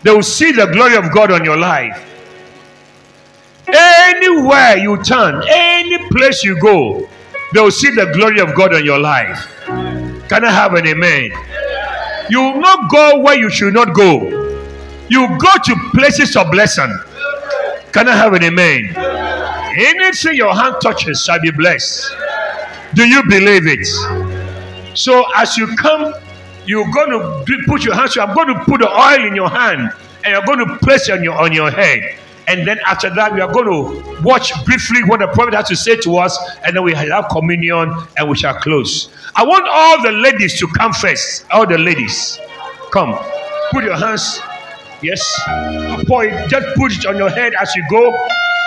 they will see the glory of God on your life. Anywhere you turn, any place you go, they will see the glory of God on your life. Can I have an amen? You will not go where you should not go. You go to places of blessing. Can I have an amen? Anything your hand touches shall be blessed. Do you believe it? So as you come, you're going to put your hands. I'm going to put the oil in your hand, and you're going to place it on your on your head. And then after that, we are going to watch briefly what the prophet has to say to us, and then we have communion, and we shall close. I want all the ladies to come first. All the ladies, come. Put your hands. Yes. Pour it, just put it on your head as you go.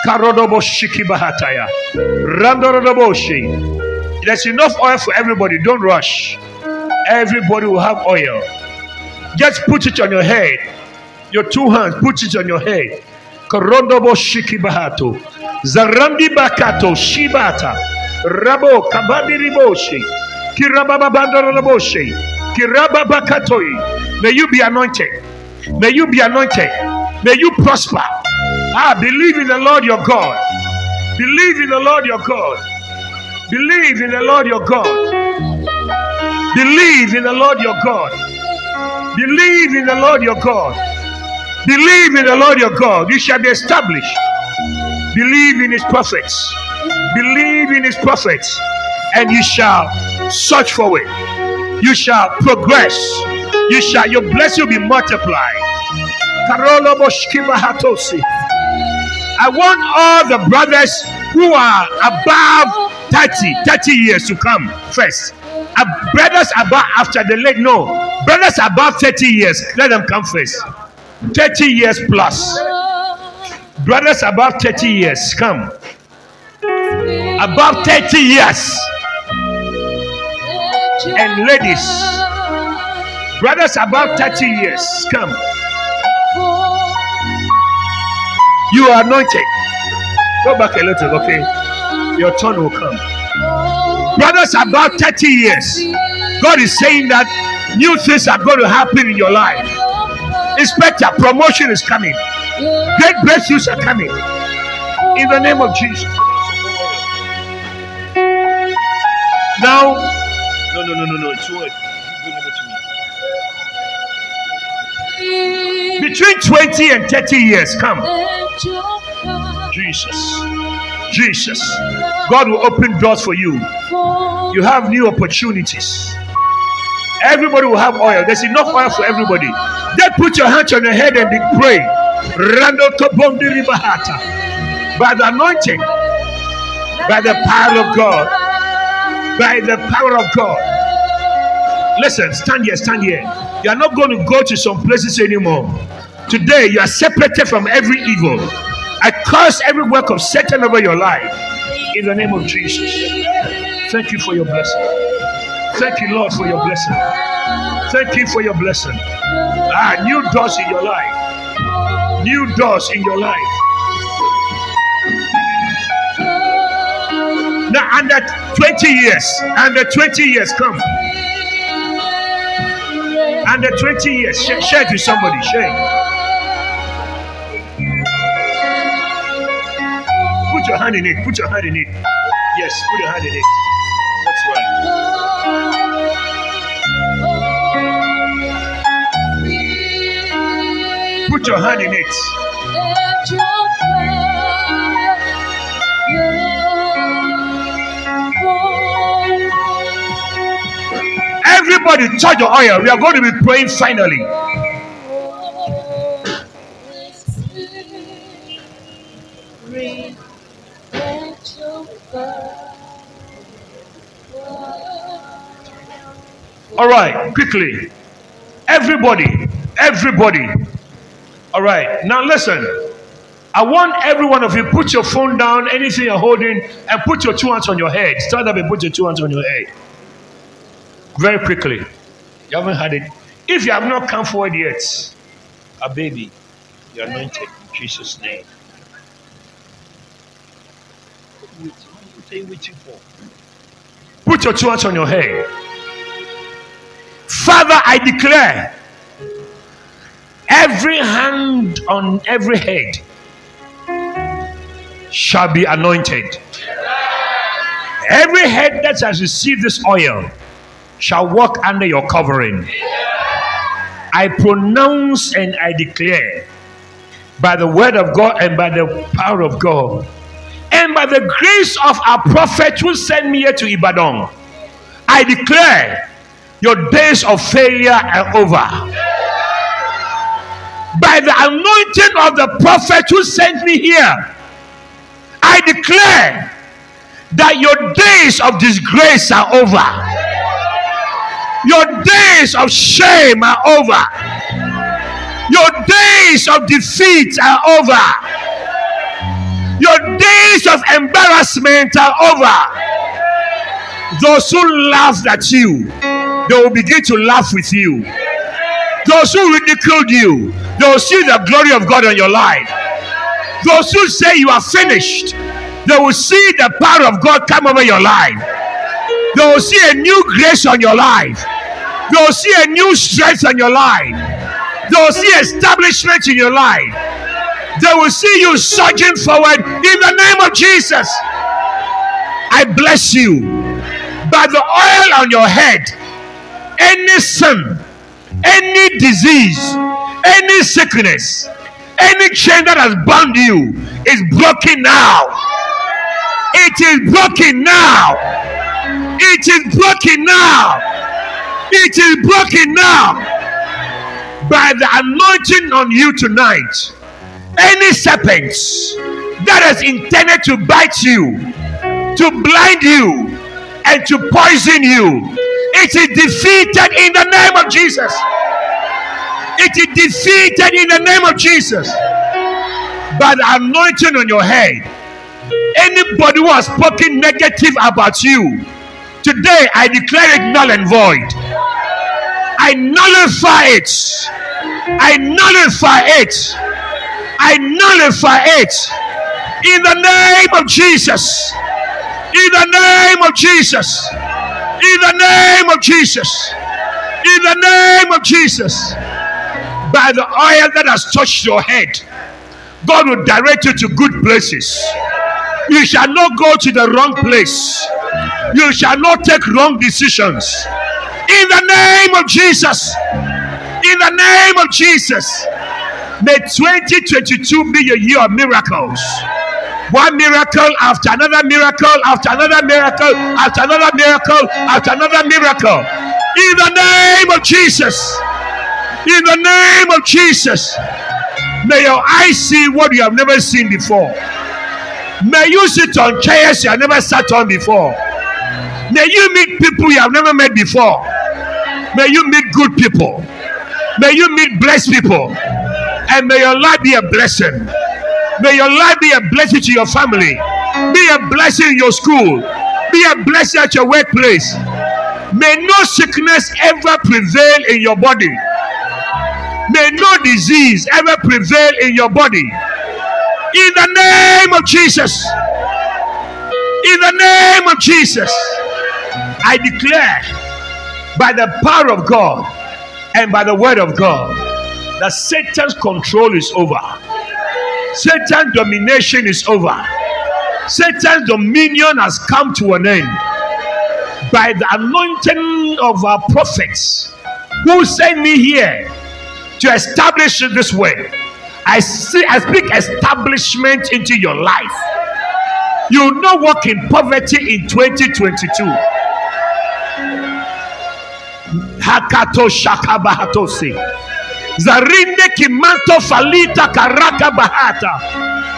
Karodobo shiki bahataya. Randorodobo shi. There's enough oil for everybody. Don't rush. Everybody will have oil. Just put it on your head. Your two hands, put it on your head. Karondobo shiki bahato. Zarandi bakato shibata. Rabo kabadi riboshi. Kirababa bandaraboshi. Kiraba bakatoi. May you be anointed. May you be anointed. May you prosper. Ah, believe in the Lord your God. Believe in the Lord your God. Believe in the Lord your God. Believe in the Lord your God. Believe in the Lord your God. Believe in the Lord your God. You shall be established. Believe in his prophets. Believe in his prophets. And you shall search for it. You shall progress. You shall your blessing will be multiplied. I want all the brothers who are above 30, 30 years to come first. Uh, brothers above after the late, no. Brothers above 30 years, let them come first. 30 years plus. Brothers above 30 years, come. Above 30 years. And ladies, brothers above 30 years, come. You are anointed. Go back a little, okay? Your turn will come. Brothers, about 30 years, God is saying that new things are going to happen in your life. Inspector, promotion is coming. Great breakthroughs are coming. In the name of Jesus. Now, no, no, no, no, no. It's what? Between 20 and 30 years, come. Jesus. Jesus. God will open doors for you. You have new opportunities. Everybody will have oil. There's enough oil for everybody. Then put your hands on your head and pray. Rando tobondi ribahata. By the anointing, by the power of God, by the power of God. Listen, stand here, stand here. You are not going to go to some places anymore. Today, you are separated from every evil. I curse every work of Satan over your life in the name of Jesus. Thank you for your blessing. Thank you, Lord, for your blessing. Thank you for your blessing. Ah, new doors in your life. New doors in your life. Now, under 20 years, under 20 years, come. Under 20 years, share, it with somebody. Share. Put your hand in it. Put your hand in it. Yes, put your hand in it. Put your hand in it. Everybody, charge your oil. We are going to be praying finally. All right, quickly. Everybody, everybody. All right, now listen. I want every one of you put your phone down, anything you're holding, and put your two hands on your head. Stand up and put your two hands on your head. Very quickly. You haven't had it. If you have not come forward yet, a baby, you're anointed in Jesus' name. Put your two hands on your head. Father, I declare every hand on every head shall be anointed. Every head that has received this oil shall walk under your covering. I pronounce and I declare by the word of God and by the power of God and by the grace of our prophet who sent me here to Ibadan, I declare your days of failure are over. By the anointing of the prophet who sent me here, I declare that your days of disgrace are over. Your days of shame are over. Your days of defeat are over. Your days of embarrassment are over. Those who laughed at you, they will begin to laugh with you. Those who ridiculed you, they will see the glory of God on your life. Those who say you are finished, they will see the power of God come over your life. They will see a new grace on your life. They will see a new strength on your life. They will see establishment in your life. They will see you surging forward in the name of Jesus. I bless you by the oil on your head. Any sin, any disease, any sickness, any chain that has bound you is broken now. It is broken now. It is broken now. It is broken now. By the anointing on you tonight, any serpents that is intended to bite you, to blind you, and to poison you, it is defeated in the name of Jesus. It is defeated in the name of Jesus. By the anointing on your head, anybody who has spoken negative about you, today I declare it null and void. I nullify it. I nullify it. I nullify it. In the name of Jesus. In the name of Jesus. In the name of Jesus. In the name of Jesus. By the oil that has touched your head, God will direct you to good places. You shall not go to the wrong place. You shall not take wrong decisions. In the name of Jesus. In the name of Jesus. May 2022 be a year of miracles. One miracle after another miracle, after another miracle, after another miracle, after another miracle. In the name of Jesus. In the name of Jesus. May your eyes see what you have never seen before. May you sit on chairs you have never sat on before. May you meet people you have never met before. May you meet good people. May you meet blessed people. And may your life be a blessing. May your life be a blessing to your family. Be a blessing in your school. Be a blessing at your workplace. May no sickness ever prevail in your body. May no disease ever prevail in your body. In the name of Jesus. In the name of Jesus. I declare by the power of God and by the word of God that Satan's control is over. Satan's domination is over. Satan's dominion has come to an end by the anointing of our prophets who sent me here to establish this way. I see I speak establishment into your life. You will not walk in poverty in 2022. Hakato shakabahatose. Zarinde kimanto falita karaka bahata.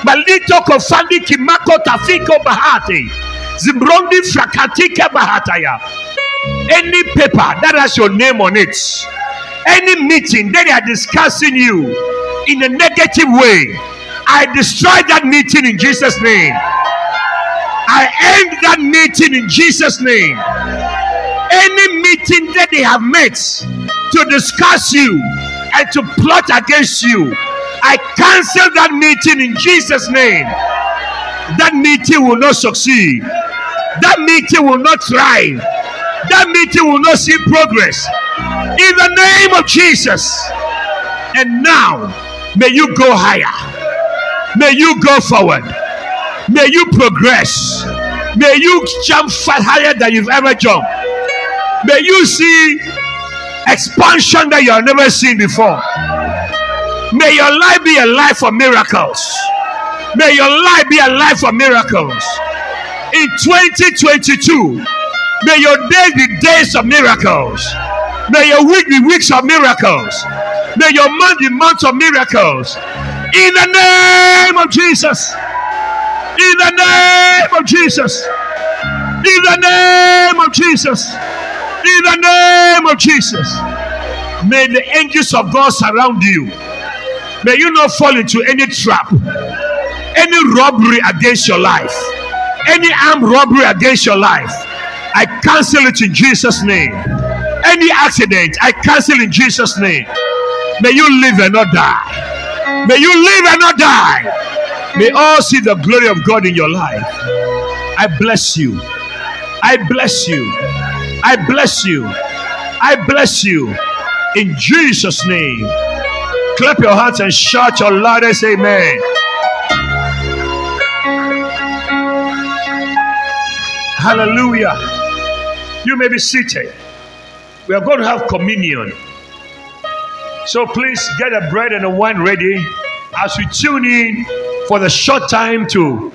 Malito kofandi kimako tafiko bahate. Zimbrondi frakatika bahataya. Any paper that has your name on it, any meeting that they are discussing you in a negative way, I destroy that meeting in Jesus' name. I end that meeting in Jesus' name. Any meeting that they have met to discuss you and to plot against you, I cancel that meeting in Jesus' name. That meeting will not succeed. That meeting will not thrive. That meeting will not see progress. In the name of Jesus. And now, may you go higher. May you go forward. May you progress. May you jump far higher than you've ever jumped. May you see expansion that you have never seen before. May your life be a life of miracles. May your life be a life of miracles. In 2022, may your days be days of miracles. May your week be weeks of miracles. May your month be months of miracles. In the name of Jesus. In the name of Jesus. In the name of Jesus. In the name of Jesus. May the angels of God surround you. May you not fall into any trap, any robbery against your life, any armed robbery against your life. I cancel it in Jesus' name. Any accident, I cancel in Jesus' name. May you live and not die. May you live and not die. May all see the glory of God in your life. I bless you. I bless you. I bless you. I bless you. In Jesus' name. Clap your hands and shout your loudest amen. Hallelujah. You may be seated. We are going to have communion. So please get a bread and a wine ready as we tune in for the short time to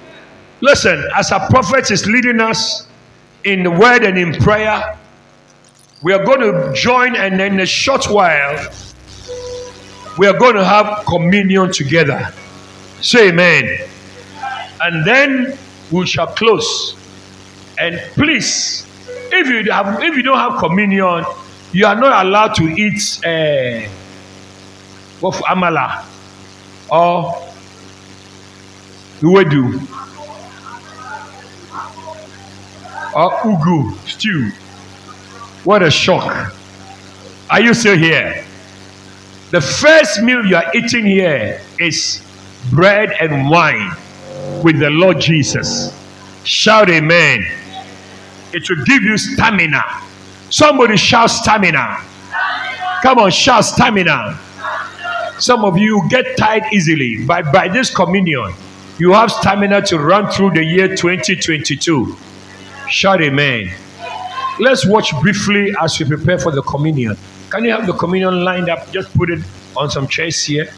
listen as our prophet is leading us in the word and in prayer. We are going to join, and in a short while, we are going to have communion together. Say amen. And then we shall close. And please, if you have, if you don't have communion, you are not allowed to eat uh, amala or ewedu or ugu stew. What a shock! Are you still here? The first meal you are eating here is bread and wine with the Lord Jesus. Shout amen. It will give you stamina. Somebody shout stamina. Come on, shout stamina. Some of you get tired easily, but by this communion, you have stamina to run through the year 2022. Shout amen. Let's watch briefly as we prepare for the communion. Can you have the communion lined up? Just put it on some chairs here.